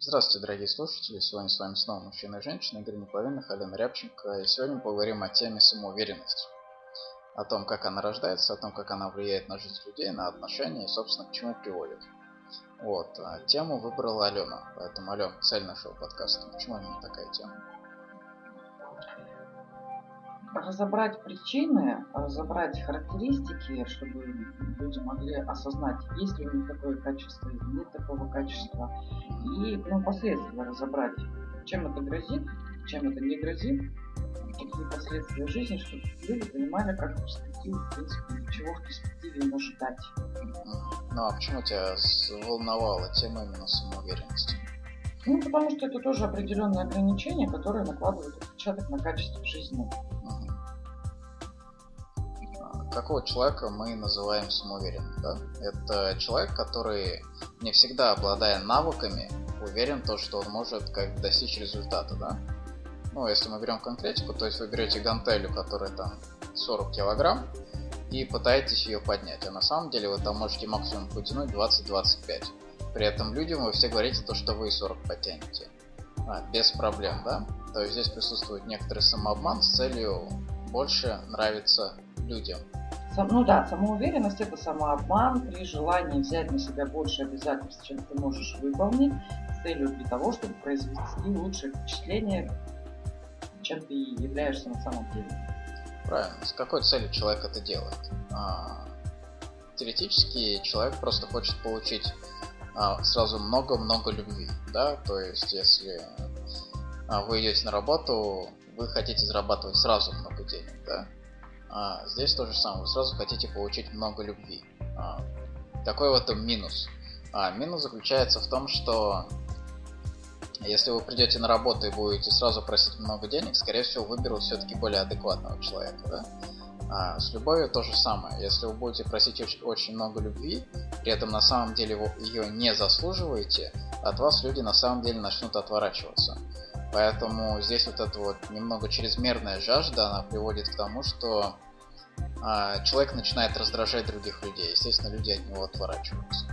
Здравствуйте, дорогие слушатели! Сегодня с вами снова мужчина и женщина, Игорь Неполовинных, Алена Рябченко. И сегодня мы поговорим о теме самоуверенности. О том, как она рождается, о том, как она влияет на жизнь людей, на отношения и, собственно, к чему приводит. Вот. А тему выбрала Алена. Поэтому, Алена, цель нашего подкаста. Почему именно такая тема? Разобрать причины, разобрать характеристики, чтобы люди могли осознать, есть ли у них такое качество или нет такого качества. И ну, последствия разобрать, чем это грозит, чем это не грозит, какие последствия жизни, чтобы люди понимали, как в перспективе, в принципе, чего в перспективе им ожидать. Ну а почему тебя волновала тема именно самоуверенности? Ну, потому что это тоже определенные ограничения, которые накладывают отпечаток на качество жизни какого человека мы называем самоуверенным. Да? Это человек, который не всегда обладая навыками, уверен то, что он может как достичь результата. Да? Ну, если мы берем конкретику, то есть вы берете гантелю, которая там 40 килограмм, и пытаетесь ее поднять. А на самом деле вы там можете максимум потянуть 20-25. При этом людям вы все говорите то, что вы 40 потянете. А, без проблем, да? То есть здесь присутствует некоторый самообман с целью больше нравиться людям. Ну да, самоуверенность это самообман при желании взять на себя больше обязательств, чем ты можешь выполнить, с целью для того, чтобы произвести лучшее впечатление, чем ты являешься на самом деле. Правильно. С какой целью человек это делает? А, теоретически человек просто хочет получить а, сразу много-много любви, да, то есть если а, вы идете на работу, вы хотите зарабатывать сразу много денег, да, а, здесь то же самое. Вы сразу хотите получить много любви. А, какой в этом минус? А, минус заключается в том, что если вы придете на работу и будете сразу просить много денег, скорее всего выберут все-таки более адекватного человека. Да? А, с любовью то же самое. Если вы будете просить очень, очень много любви, при этом на самом деле вы ее не заслуживаете, от вас люди на самом деле начнут отворачиваться. Поэтому здесь вот эта вот немного чрезмерная жажда, она приводит к тому, что а, человек начинает раздражать других людей. Естественно, люди от него отворачиваются.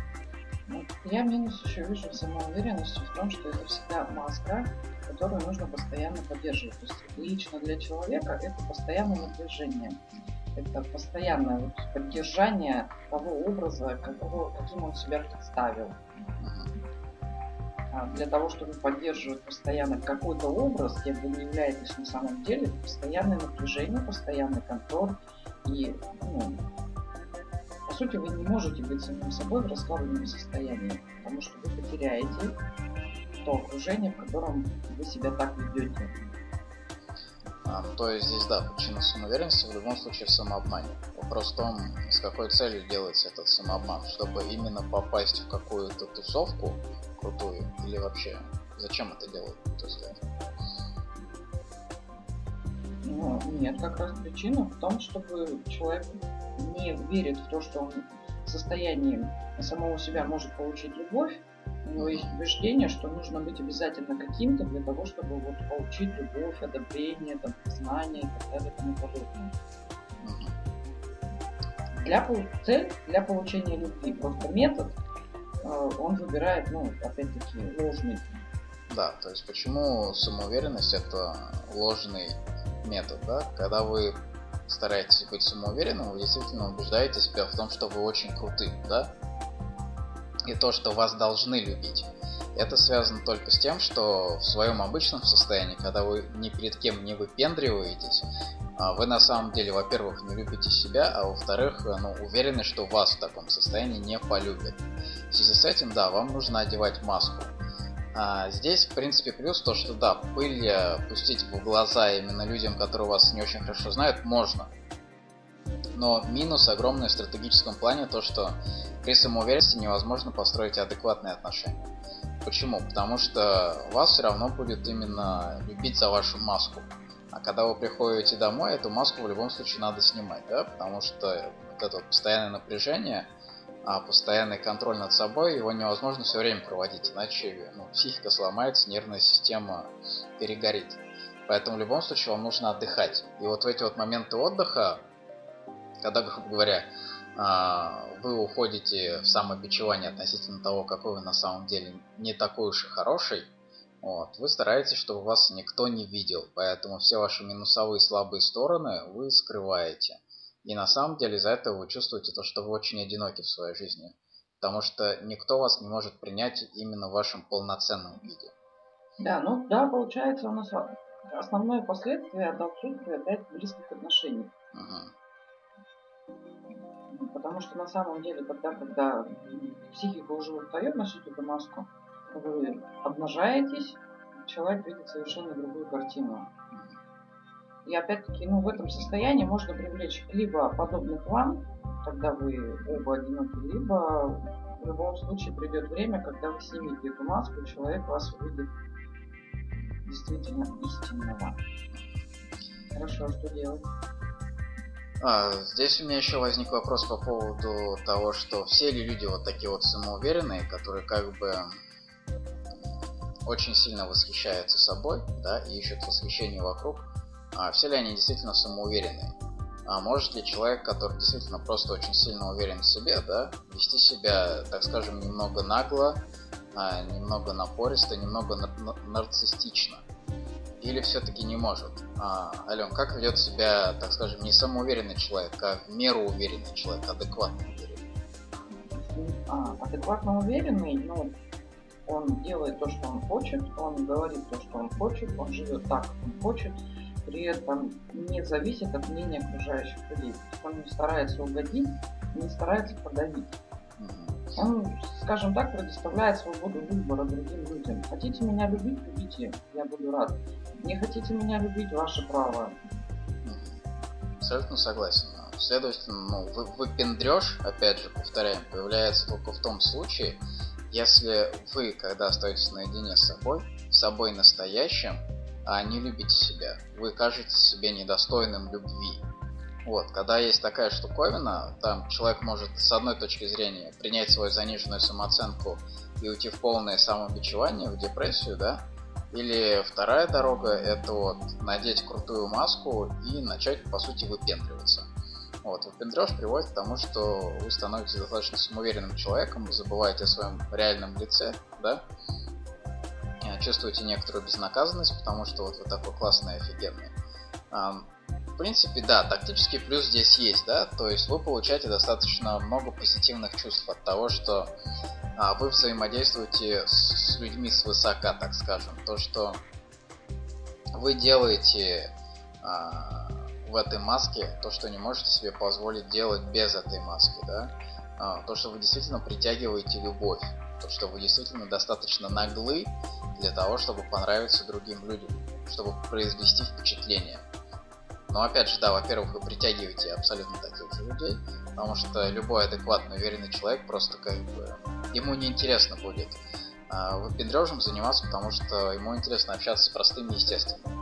Ну, я минус еще вижу самоуверенности в том, что это всегда маска, которую нужно постоянно поддерживать. То есть лично для человека это постоянное напряжение. Это постоянное вот поддержание того образа, какого, каким он себя представил. А для того, чтобы поддерживать постоянно какой-то образ, кем вы не являетесь на самом деле, постоянное напряжение, постоянный контроль. И, ну, по сути, вы не можете быть самим собой в расслабленном состоянии, потому что вы потеряете то окружение, в котором вы себя так ведете. А, то есть здесь, да, причина самоуверенности в любом случае в самообмане. Вопрос в том, с какой целью делается этот самообман. Чтобы именно попасть в какую-то тусовку крутую или вообще зачем это делают, то взгляд? Ну, нет, как раз причина в том, чтобы человек не верит в то, что он в состоянии самого себя может получить любовь, у него есть убеждение, что нужно быть обязательно каким-то для того, чтобы вот получить любовь, одобрение, там, признание и так далее и тому подобное. Для, цель для получения любви, просто метод, э, он выбирает, ну, опять-таки, ложный. Да, то есть почему самоуверенность это ложный метод, да? Когда вы стараетесь быть самоуверенным, вы действительно убеждаете себя в том, что вы очень круты, да? И то, что вас должны любить. Это связано только с тем, что в своем обычном состоянии, когда вы ни перед кем не выпендриваетесь, а, вы на самом деле, во-первых, не любите себя, а во-вторых, ну, уверены, что вас в таком состоянии не полюбят. В связи с этим, да, вам нужно одевать маску. А здесь, в принципе, плюс то, что да, пыль пустить в глаза именно людям, которые вас не очень хорошо знают, можно. Но минус огромный в стратегическом плане то, что при самоуверенности невозможно построить адекватные отношения. Почему? Потому что вас все равно будет именно любить за вашу маску. А когда вы приходите домой, эту маску в любом случае надо снимать, да, потому что вот это вот постоянное напряжение, а постоянный контроль над собой, его невозможно все время проводить, иначе ну, психика сломается, нервная система перегорит. Поэтому в любом случае вам нужно отдыхать. И вот в эти вот моменты отдыха, когда, грубо говоря, а, вы уходите в самобичевание относительно того, какой вы на самом деле не такой уж и хороший, вот, вы стараетесь, чтобы вас никто не видел, поэтому все ваши минусовые слабые стороны вы скрываете. И на самом деле из-за этого вы чувствуете то, что вы очень одиноки в своей жизни. Потому что никто вас не может принять именно в вашем полноценном виде. Да, ну да, получается у нас основное последствие от отсутствия близких отношений. Угу. Потому что на самом деле тогда, когда психика уже устает носить эту маску, вы обнажаетесь, человек видит совершенно другую картину. И опять-таки, ну, в этом состоянии можно привлечь либо подобных вам, когда вы оба одиноки, либо в любом случае придет время, когда вы снимете эту маску, и человек вас увидит действительно истинного. Хорошо, а что делать? А, здесь у меня еще возник вопрос по поводу того, что все ли люди вот такие вот самоуверенные, которые как бы очень сильно восхищаются собой, да, и ищут восхищение вокруг, а все ли они действительно самоуверенные? А может ли человек, который действительно просто очень сильно уверен в себе, да, вести себя, так скажем, немного нагло, а, немного напористо, немного нар- нарциссично? Или все-таки не может? А, Ален, как ведет себя, так скажем, не самоуверенный человек, а в меру уверенный человек, адекватно уверенный? А, адекватно уверенный, ну, он делает то, что он хочет, он говорит то, что он хочет, он живет так, как он хочет, при этом не зависит от мнения окружающих людей. Он не старается угодить, не старается подавить. Он, скажем так, предоставляет свободу выбора другим людям. Хотите меня любить, любите, я буду рад. Не хотите меня любить, ваше право. Абсолютно согласен. Следовательно, ну, вы, выпендреж, опять же, повторяем, появляется только в том случае, если вы, когда остаетесь наедине с собой, с собой настоящим, а не любите себя, вы кажетесь себе недостойным любви. Вот, когда есть такая штуковина, там человек может с одной точки зрения принять свою заниженную самооценку и уйти в полное самобичевание, в депрессию, да, или вторая дорога это вот надеть крутую маску и начать, по сути, выпендриваться. Вот, выпендреж приводит к тому, что вы становитесь достаточно самоуверенным человеком, забываете о своем реальном лице, да, чувствуете некоторую безнаказанность, потому что вот вы такой классный, офигенный. В принципе, да, тактический плюс здесь есть, да, то есть вы получаете достаточно много позитивных чувств от того, что а, вы взаимодействуете с, людьми свысока, так скажем. То, что вы делаете а, в этой маске то, что не можете себе позволить делать без этой маски, да? А, то, что вы действительно притягиваете любовь, то, что вы действительно достаточно наглы для того, чтобы понравиться другим людям, чтобы произвести впечатление. Но опять же, да, во-первых, вы притягиваете абсолютно таких же людей, потому что любой адекватный, уверенный человек просто как бы ему неинтересно будет а, выпендрежем заниматься, потому что ему интересно общаться с простыми естественными.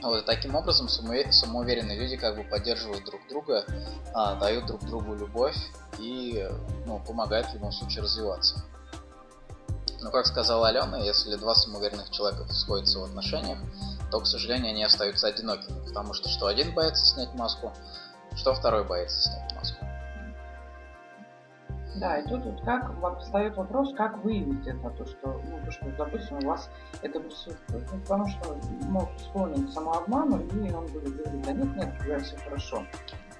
Вот, таким образом самоуверенные люди как бы поддерживают друг друга, а, дают друг другу любовь и ну, помогают в любом случае развиваться. Но, как сказала Алена, если два самоуверенных человека сходятся в отношениях, то, к сожалению, они остаются одинокими, потому что что один боится снять маску, что второй боится снять маску. Да, и тут вот как встает вопрос, как выявить это, то, что, ну, то, что, допустим, у вас это присутствует. Ну, потому что мог склонен к самообману, и он будет говорить, да нет, нет, у все хорошо.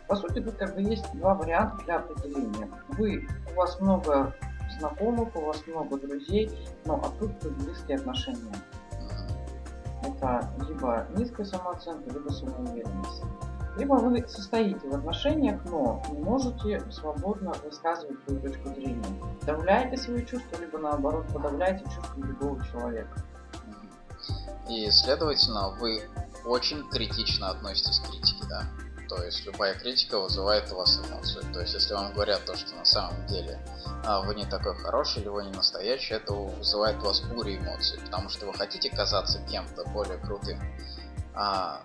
По сути, тут как бы есть два варианта для определения. Вы, у вас много знакомых, у вас много друзей, но отсутствуют близкие отношения. Это либо низкая самооценка, либо самоуверенность либо вы состоите в отношениях, но не можете свободно высказывать свою точку зрения. Подавляете свои чувства, либо наоборот подавляете чувства другого человека. И, следовательно, вы очень критично относитесь к критике, да? То есть любая критика вызывает у вас эмоцию. То есть если вам говорят то, что на самом деле а, вы не такой хороший или вы не настоящий, это вызывает у вас бурю эмоций, потому что вы хотите казаться кем-то более крутым. А,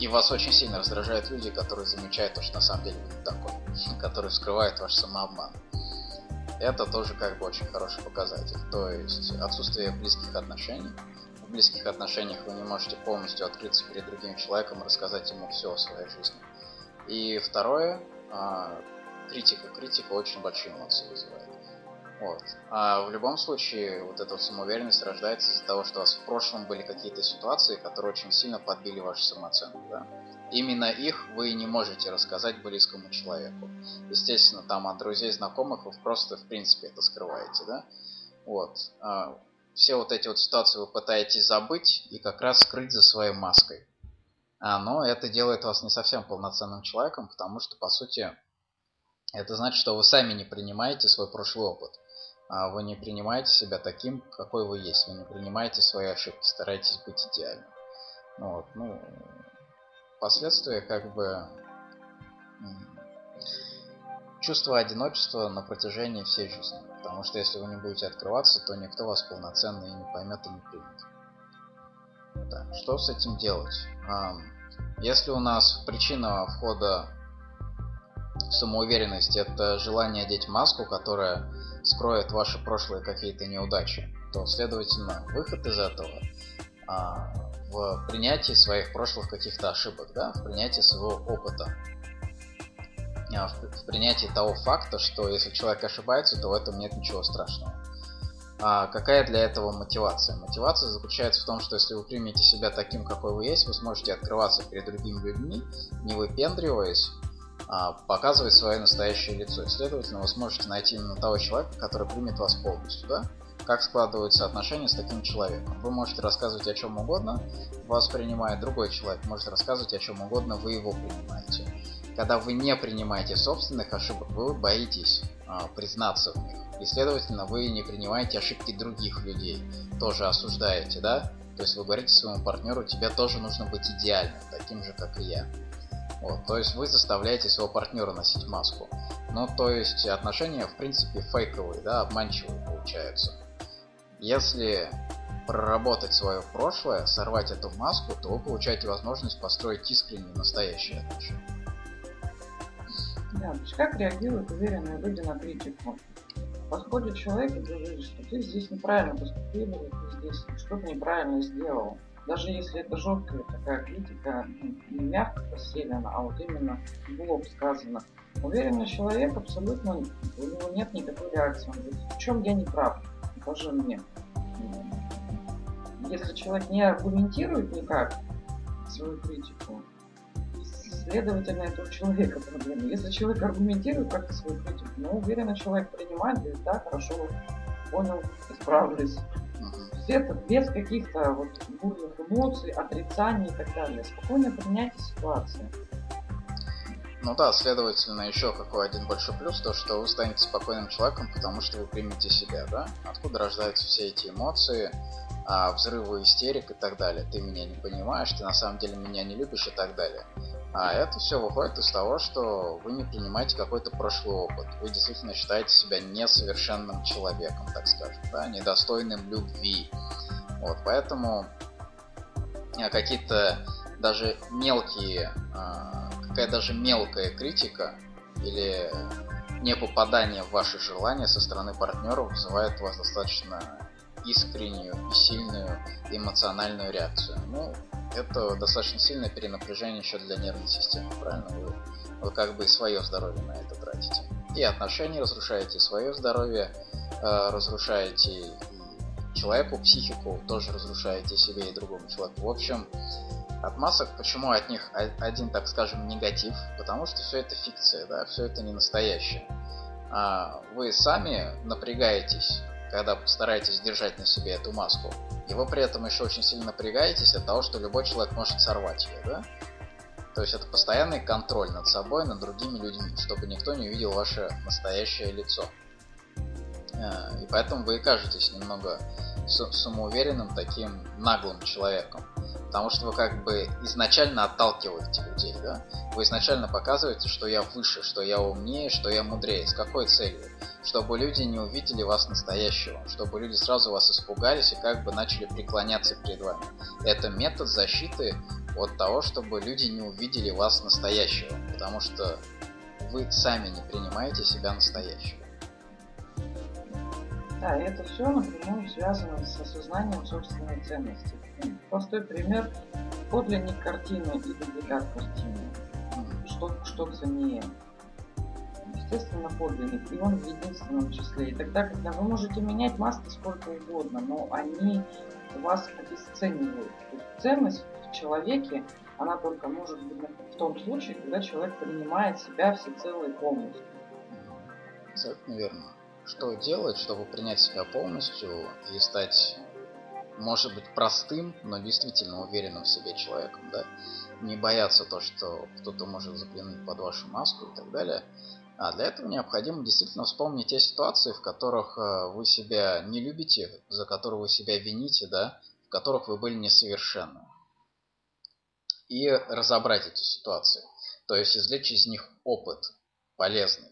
и вас очень сильно раздражают люди, которые замечают то, что на самом деле вы не такой, которые скрывают ваш самообман. Это тоже как бы очень хороший показатель. То есть отсутствие близких отношений. В близких отношениях вы не можете полностью открыться перед другим человеком и рассказать ему все о своей жизни. И второе, а, критика. Критика очень большие эмоции вызывает. Вот. А в любом случае, вот эта самоуверенность рождается из-за того, что у вас в прошлом были какие-то ситуации, которые очень сильно подбили вашу самооценку. Да? Именно их вы не можете рассказать близкому человеку. Естественно, там от друзей, знакомых вы просто, в принципе, это скрываете. Да? Вот. А все вот эти вот ситуации вы пытаетесь забыть и как раз скрыть за своей маской. А, но это делает вас не совсем полноценным человеком, потому что, по сути, это значит, что вы сами не принимаете свой прошлый опыт. А вы не принимаете себя таким, какой вы есть. Вы не принимаете свои ошибки, стараетесь быть идеальным. Вот, ну, последствия как бы чувство одиночества на протяжении всей жизни. Потому что если вы не будете открываться, то никто вас полноценно и не поймет и не примет. Так, что с этим делать? Если у нас причина входа в самоуверенность это желание одеть маску, которая скроет ваши прошлые какие-то неудачи, то, следовательно, выход из этого а, в принятии своих прошлых каких-то ошибок, да, в принятии своего опыта, а, в принятии того факта, что если человек ошибается, то в этом нет ничего страшного. А какая для этого мотивация? Мотивация заключается в том, что если вы примете себя таким, какой вы есть, вы сможете открываться перед другими людьми, не выпендриваясь, а, показывать свое настоящее лицо. И, следовательно, вы сможете найти именно того человека, который примет вас полностью, да? Как складываются отношения с таким человеком. Вы можете рассказывать о чем угодно, вас принимает другой человек, может рассказывать о чем угодно, вы его принимаете. Когда вы не принимаете собственных ошибок, вы боитесь признаться в них. И, следовательно, вы не принимаете ошибки других людей, тоже осуждаете, да? То есть вы говорите своему партнеру, тебе тоже нужно быть идеальным, таким же, как и я. Вот, то есть вы заставляете своего партнера носить маску. Ну, то есть отношения, в принципе, фейковые, да, обманчивые получаются. Если проработать свое прошлое, сорвать эту маску, то вы получаете возможность построить искренние, настоящие отношения. Есть как реагируют уверенные люди на критику? Подходит человек и говорит, что ты здесь неправильно поступил, ты здесь что-то неправильно сделал даже если это жесткая такая критика, не мягко постелена, а вот именно в лоб сказано, уверенный человек абсолютно, у него нет никакой реакции. Он говорит, в чем я не прав? Покажи мне. Если человек не аргументирует никак свою критику, следовательно, это у человека проблема. Если человек аргументирует как-то свою критику, ну, уверенно человек принимает, говорит, да, хорошо, понял, исправлюсь это без каких-то вот бурных эмоций, отрицаний и так далее. Спокойно принятие ситуации. Ну да, следовательно, еще какой один большой плюс, то, что вы станете спокойным человеком, потому что вы примете себя, да? Откуда рождаются все эти эмоции, а, взрывы истерик и так далее. Ты меня не понимаешь, ты на самом деле меня не любишь и так далее. А это все выходит из того, что вы не принимаете какой-то прошлый опыт. Вы действительно считаете себя несовершенным человеком, так скажем, да, недостойным любви. Вот, поэтому э, какие-то даже мелкие, а, какая даже мелкая критика или не попадание в ваши желания со стороны партнера вызывает у вас достаточно искреннюю и сильную эмоциональную реакцию. Ну, это достаточно сильное перенапряжение еще для нервной системы, правильно? Вы, вы как бы и свое здоровье на это тратите. И отношения разрушаете, свое здоровье э, разрушаете, и человеку психику тоже разрушаете себе и другому человеку. В общем, от масок, почему от них один, так скажем, негатив? Потому что все это фикция, да, все это не настоящее. А вы сами напрягаетесь когда стараетесь держать на себе эту маску, и вы при этом еще очень сильно напрягаетесь от того, что любой человек может сорвать ее, да? То есть это постоянный контроль над собой, над другими людьми, чтобы никто не увидел ваше настоящее лицо. Э, и поэтому вы кажетесь немного самоуверенным, таким наглым человеком. Потому что вы как бы изначально отталкиваете людей, да? Вы изначально показываете, что я выше, что я умнее, что я мудрее. С какой целью? Чтобы люди не увидели вас настоящего, чтобы люди сразу вас испугались и как бы начали преклоняться перед вами. Это метод защиты от того, чтобы люди не увидели вас настоящего, потому что вы сами не принимаете себя настоящего. Да, это все напрямую связано с осознанием собственной ценности. Простой пример. Подлинник картины и дубликат картины. Что, что ценнее? естественно, подлинник, и он в единственном числе. И тогда, когда вы можете менять маски сколько угодно, но они вас обесценивают. То есть ценность в человеке, она только может быть в том случае, когда человек принимает себя всецело и полностью. Абсолютно верно. Что делать, чтобы принять себя полностью и стать, может быть, простым, но действительно уверенным в себе человеком, да? Не бояться то, что кто-то может заглянуть под вашу маску и так далее. А для этого необходимо действительно вспомнить те ситуации, в которых э, вы себя не любите, за которые вы себя вините, да, в которых вы были несовершенны. И разобрать эти ситуации. То есть извлечь из них опыт полезный.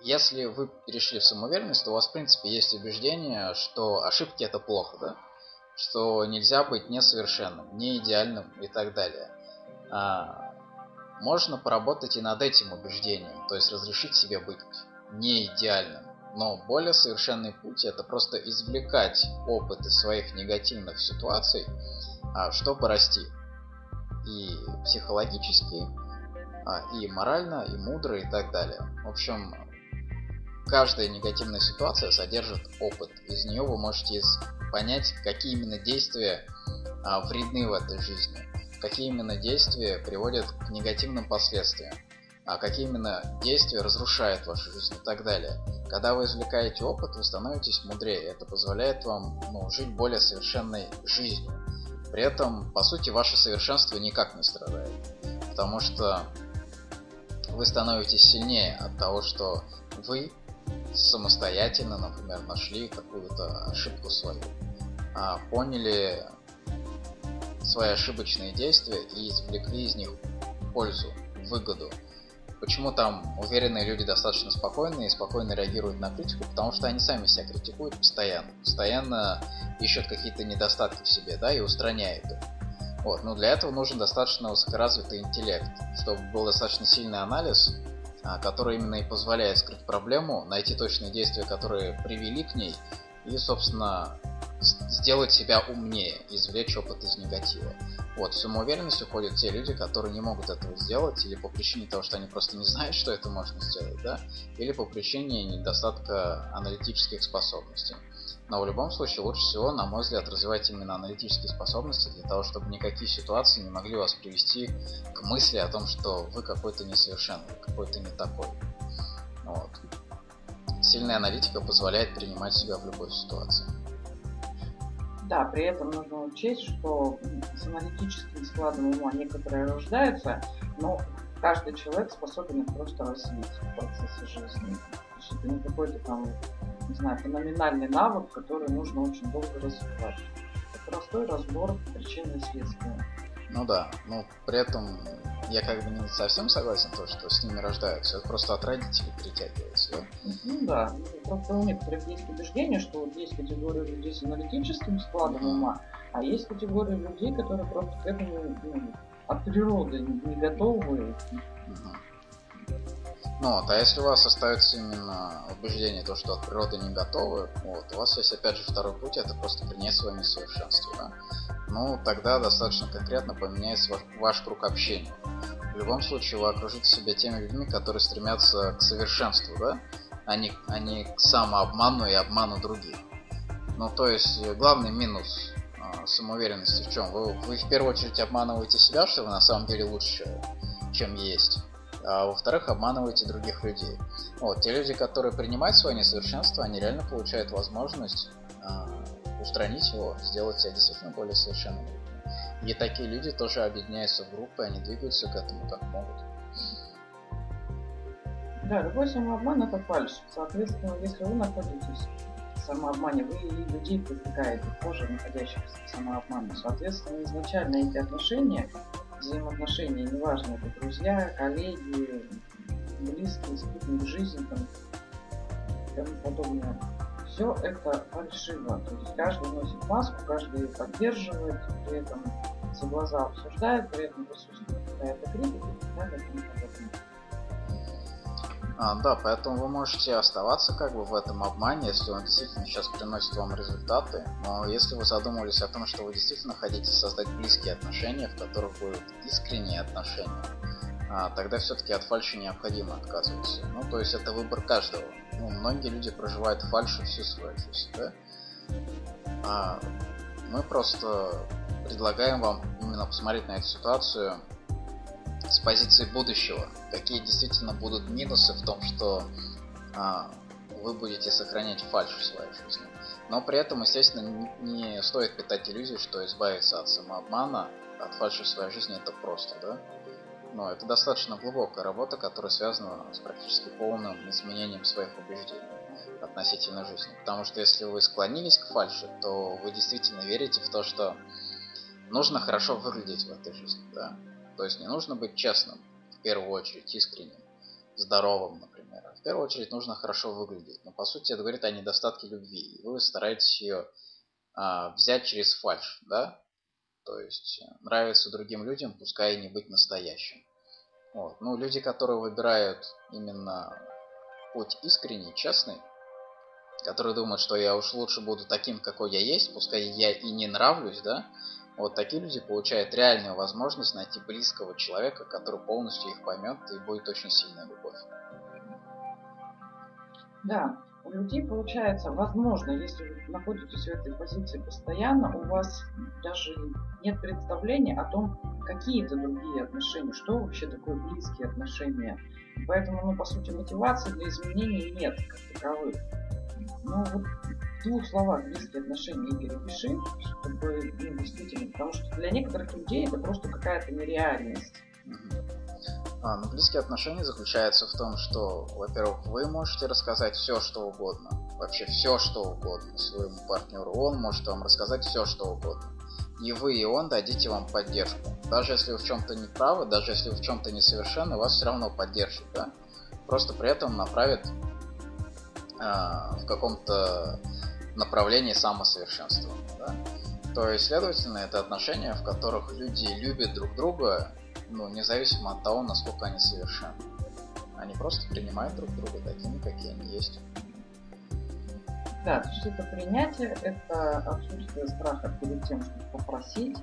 Если вы перешли в самоуверенность, то у вас, в принципе, есть убеждение, что ошибки это плохо, да? Что нельзя быть несовершенным, не идеальным и так далее. А, можно поработать и над этим убеждением, то есть разрешить себе быть не идеальным. Но более совершенный путь это просто извлекать опыт из своих негативных ситуаций, а, чтобы расти. И психологически, а, и морально, и мудро, и так далее. В общем, каждая негативная ситуация содержит опыт. Из нее вы можете понять, какие именно действия а, вредны в этой жизни, какие именно действия приводят к негативным последствиям, а какие именно действия разрушают вашу жизнь и так далее. Когда вы извлекаете опыт, вы становитесь мудрее. Это позволяет вам ну, жить более совершенной жизнью. При этом, по сути, ваше совершенство никак не страдает. Потому что вы становитесь сильнее от того, что вы самостоятельно, например, нашли какую-то ошибку свою, а, поняли свои ошибочные действия и извлекли из них пользу, выгоду. Почему там уверенные люди достаточно спокойные и спокойно реагируют на критику? Потому что они сами себя критикуют постоянно. Постоянно ищут какие-то недостатки в себе, да, и устраняют их. Вот. Но для этого нужен достаточно высокоразвитый интеллект, чтобы был достаточно сильный анализ, который именно и позволяет скрыть проблему, найти точные действия, которые привели к ней, и, собственно, сделать себя умнее, извлечь опыт из негатива. Вот, в самоуверенность уходят те люди, которые не могут этого сделать, или по причине того, что они просто не знают, что это можно сделать, да, или по причине недостатка аналитических способностей. Но в любом случае лучше всего, на мой взгляд, развивать именно аналитические способности для того, чтобы никакие ситуации не могли вас привести к мысли о том, что вы какой-то несовершенный, какой-то не такой. Вот. Сильная аналитика позволяет принимать себя в любой ситуации. Да, при этом нужно учесть, что с аналитическим складом ума некоторые рождаются, но каждый человек способен их просто развить в процессе жизни. То есть это не какой-то там не знаю, феноменальный навык, который нужно очень долго развивать. Это простой разбор причин и следствия. Ну да, но при этом я как бы не совсем согласен, то, что с ними рождаются. Это просто от родителей притягивается, да? Ну да. Просто у некоторых есть убеждение, что вот есть категория людей с аналитическим складом mm-hmm. ума, а есть категория людей, которые просто к этому ну, от природы не готовы. Mm-hmm. Ну вот, а если у вас остается именно убеждение, то, что от природы не готовы, вот, у вас есть опять же второй путь, это просто принять свое несовершенство, да? Ну, тогда достаточно конкретно поменяется ваш, ваш круг общения. В любом случае, вы окружите себя теми людьми, которые стремятся к совершенству, да? А не, а не к самообману и обману других. Ну, то есть, главный минус э, самоуверенности в чем? Вы, вы в первую очередь обманываете себя, что вы на самом деле лучше, чем есть а во-вторых, обманываете других людей. Вот, те люди, которые принимают свое несовершенство, они реально получают возможность э, устранить его, сделать себя действительно более совершенным И такие люди тоже объединяются в группы, они двигаются к этому как могут. Да, любой самообман это фальш. Соответственно, если вы находитесь в самообмане, вы и людей привлекаете тоже находящихся в самообмане. Соответственно, изначально эти отношения взаимоотношения, неважно, это друзья, коллеги, близкие, спутник жизни там, и тому подобное. Все это фальшиво. То есть каждый носит маску, каждый поддерживает, при этом за глаза обсуждает, при этом присутствует какая-то критика и так далее. А, да, поэтому вы можете оставаться как бы в этом обмане, если он действительно сейчас приносит вам результаты. Но если вы задумывались о том, что вы действительно хотите создать близкие отношения, в которых будут искренние отношения, а, тогда все-таки от фальши необходимо отказываться. Ну, то есть это выбор каждого. Ну, многие люди проживают фальши всю свою жизнь, да? А мы просто предлагаем вам именно посмотреть на эту ситуацию с позиции будущего. Какие действительно будут минусы в том, что а, вы будете сохранять фальш в своей жизни. Но при этом, естественно, не, стоит питать иллюзию, что избавиться от самообмана, от фальши в своей жизни это просто, да? Но это достаточно глубокая работа, которая связана с практически полным изменением своих убеждений относительно жизни. Потому что если вы склонились к фальши, то вы действительно верите в то, что нужно хорошо выглядеть в этой жизни, да? То есть не нужно быть честным, в первую очередь, искренним, здоровым, например. А в первую очередь нужно хорошо выглядеть. Но по сути это говорит о недостатке любви. И вы стараетесь ее а, взять через фальш, да? То есть э, нравится другим людям, пускай и не быть настоящим. Вот. Ну, люди, которые выбирают именно путь искренний, честный, которые думают, что я уж лучше буду таким, какой я есть, пускай я и не нравлюсь, да, вот такие люди получают реальную возможность найти близкого человека, который полностью их поймет и будет очень сильная любовь. Да, у людей получается, возможно, если вы находитесь в этой позиции постоянно, у вас даже нет представления о том, какие это другие отношения, что вообще такое близкие отношения. Поэтому, ну, по сути, мотивации для изменений нет как таковых. Ну, вот двух словах близкие отношения и перепиши, чтобы, ну, действительно, потому что для некоторых людей это просто какая-то нереальность. А, ну, близкие отношения заключаются в том, что, во-первых, вы можете рассказать все, что угодно. Вообще все, что угодно своему партнеру. Он может вам рассказать все, что угодно. И вы, и он дадите вам поддержку. Даже если вы в чем-то не правы, даже если вы в чем-то несовершенны, вас все равно поддержат, да? Просто при этом направят э, в каком-то направлении самосовершенствования, да? То есть, следовательно, это отношения, в которых люди любят друг друга ну, независимо от того, насколько они совершенны. Они просто принимают друг друга такими, какие они есть. Да, то есть это принятие, это отсутствие страха перед тем, чтобы попросить,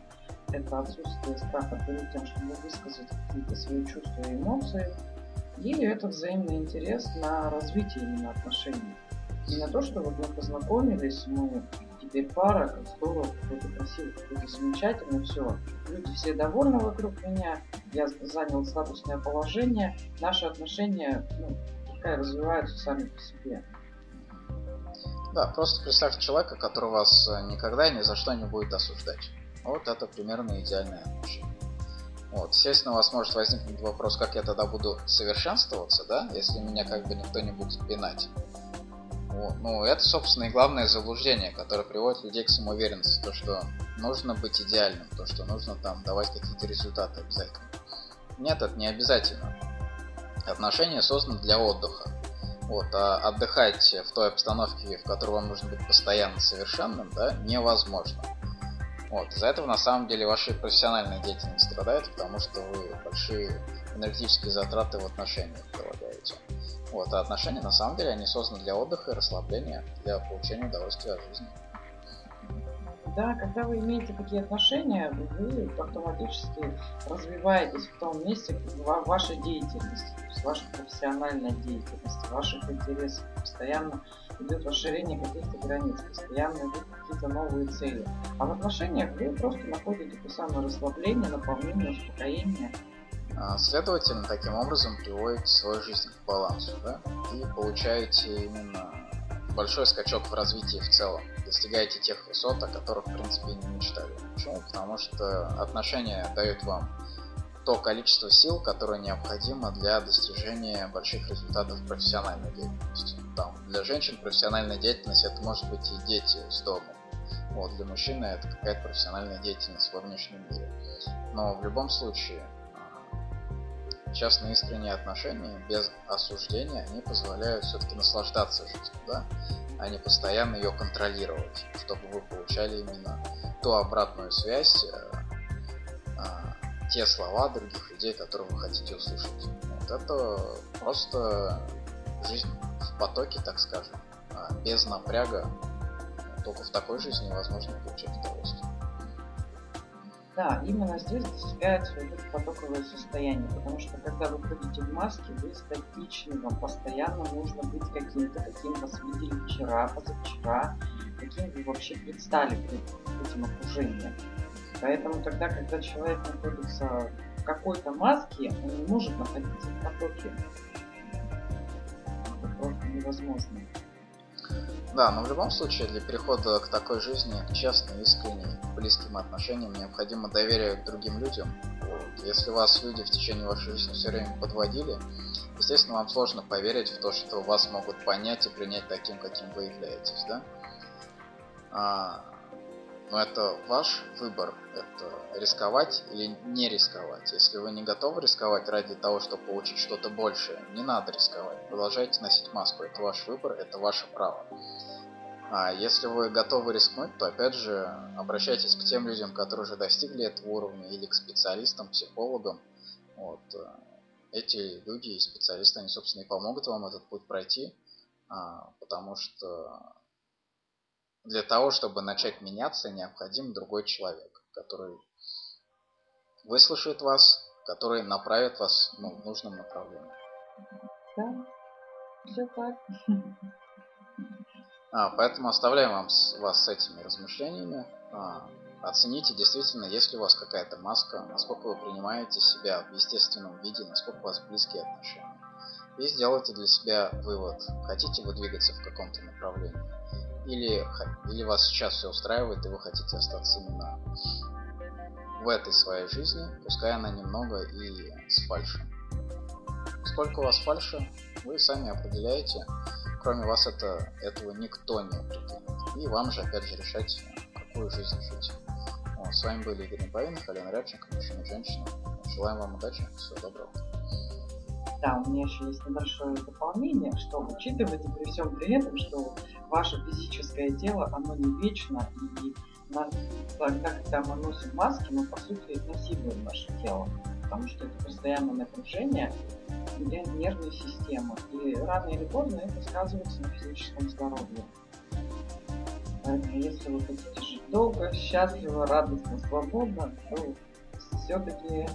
это отсутствие страха перед тем, чтобы высказать какие-то свои чувства и эмоции, и это взаимный интерес на развитие именно отношений. Не на то, что вот мы познакомились, мы теперь пара, здорово, какой-то красивый, какой-то замечательный, все. Люди все довольны вокруг меня, я занял статусное положение, наши отношения, ну, пускай развиваются сами по себе. Да, просто представьте человека, который вас э, никогда и ни за что не будет осуждать. Вот это примерно идеальное отношение. Вот. Естественно, у вас может возникнуть вопрос, как я тогда буду совершенствоваться, да, если меня как бы никто не будет пинать. Ну, это, собственно, и главное заблуждение, которое приводит людей к самоуверенности. То, что нужно быть идеальным, то, что нужно там давать какие-то результаты обязательно. Нет, это не обязательно. Отношения созданы для отдыха. Вот, а отдыхать в той обстановке, в которой вам нужно быть постоянно совершенным, да, невозможно. Вот, из-за этого на самом деле ваша профессиональная деятельность страдает, потому что вы большие энергетические затраты в отношениях прилагаете. Вот, а отношения на самом деле они созданы для отдыха и расслабления, для получения удовольствия от жизни. Да, когда вы имеете такие отношения, вы автоматически развиваетесь в том месте в вашей деятельности, то вашей профессиональной деятельности, ваших интересов. Постоянно идет расширение каких-то границ, постоянно идут какие-то новые цели. А в отношениях вы просто находите то самое расслабление, наполнение, успокоение, следовательно, таким образом приводите свою жизнь к балансу, да, и получаете именно большой скачок в развитии в целом. Достигаете тех высот, о которых, в принципе, не мечтали. Почему? Потому что отношения дают вам то количество сил, которое необходимо для достижения больших результатов в профессиональной деятельности. Там, для женщин профессиональная деятельность это может быть и дети с дома. Вот, для мужчины это какая-то профессиональная деятельность во внешнем мире. Но в любом случае, частные искренние отношения без осуждения, они позволяют все-таки наслаждаться жизнью, да, а не постоянно ее контролировать, чтобы вы получали именно ту обратную связь, э, э, те слова других людей, которые вы хотите услышать. Вот это просто жизнь в потоке, так скажем, а без напряга. Только в такой жизни возможно получать удовольствие. Да, именно здесь достигается вот это потоковое состояние, потому что когда вы ходите в маске, вы статичны, вам постоянно нужно быть каким-то, каким вас видели вчера, позавчера, каким вы вообще предстали перед этим окружением. Поэтому тогда, когда человек находится в какой-то маске, он не может находиться в потоке. Это просто невозможно. Да, но в любом случае для перехода к такой жизни, честной, искренней, близким отношениям необходимо доверие к другим людям. Вот. Если вас люди в течение вашей жизни все время подводили, естественно, вам сложно поверить в то, что вас могут понять и принять таким, каким вы являетесь, да? А, но это ваш выбор, это рисковать или не рисковать. Если вы не готовы рисковать ради того, чтобы получить что-то большее, не надо рисковать. Продолжайте носить маску, это ваш выбор, это ваше право. А если вы готовы рискнуть, то опять же обращайтесь к тем людям, которые уже достигли этого уровня, или к специалистам, психологам. Вот. Эти люди и специалисты, они, собственно, и помогут вам этот путь пройти, а, потому что для того, чтобы начать меняться, необходим другой человек, который выслушает вас, который направит вас ну, в нужном направлении. Да, все так. А, поэтому оставляем вам с, вас с этими размышлениями. А, оцените действительно, есть ли у вас какая-то маска, насколько вы принимаете себя в естественном виде, насколько у вас близкие отношения. И сделайте для себя вывод, хотите вы двигаться в каком-то направлении или, или вас сейчас все устраивает, и вы хотите остаться именно в этой своей жизни, пускай она немного и с фальшем. Сколько у вас фальши, вы сами определяете. Кроме вас это, этого никто не определит. И вам же опять же решать, какую жизнь жить. Вот, с вами были Игорь Неповинов, Алена Рябченко, мужчина и женщина. Желаем вам удачи, всего доброго. Да, у меня еще есть небольшое дополнение, что учитывайте при всем при этом, что ваше физическое тело, оно не вечно, и тогда, когда мы носим маски, мы по сути насилуем наше тело, потому что это постоянное напряжение для нервной системы, и рано или поздно это сказывается на физическом здоровье. Поэтому если вы хотите жить долго, счастливо, радостно, свободно, то все-таки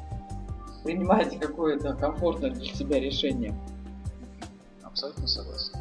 принимайте какое-то комфортное для себя решение. Абсолютно согласен.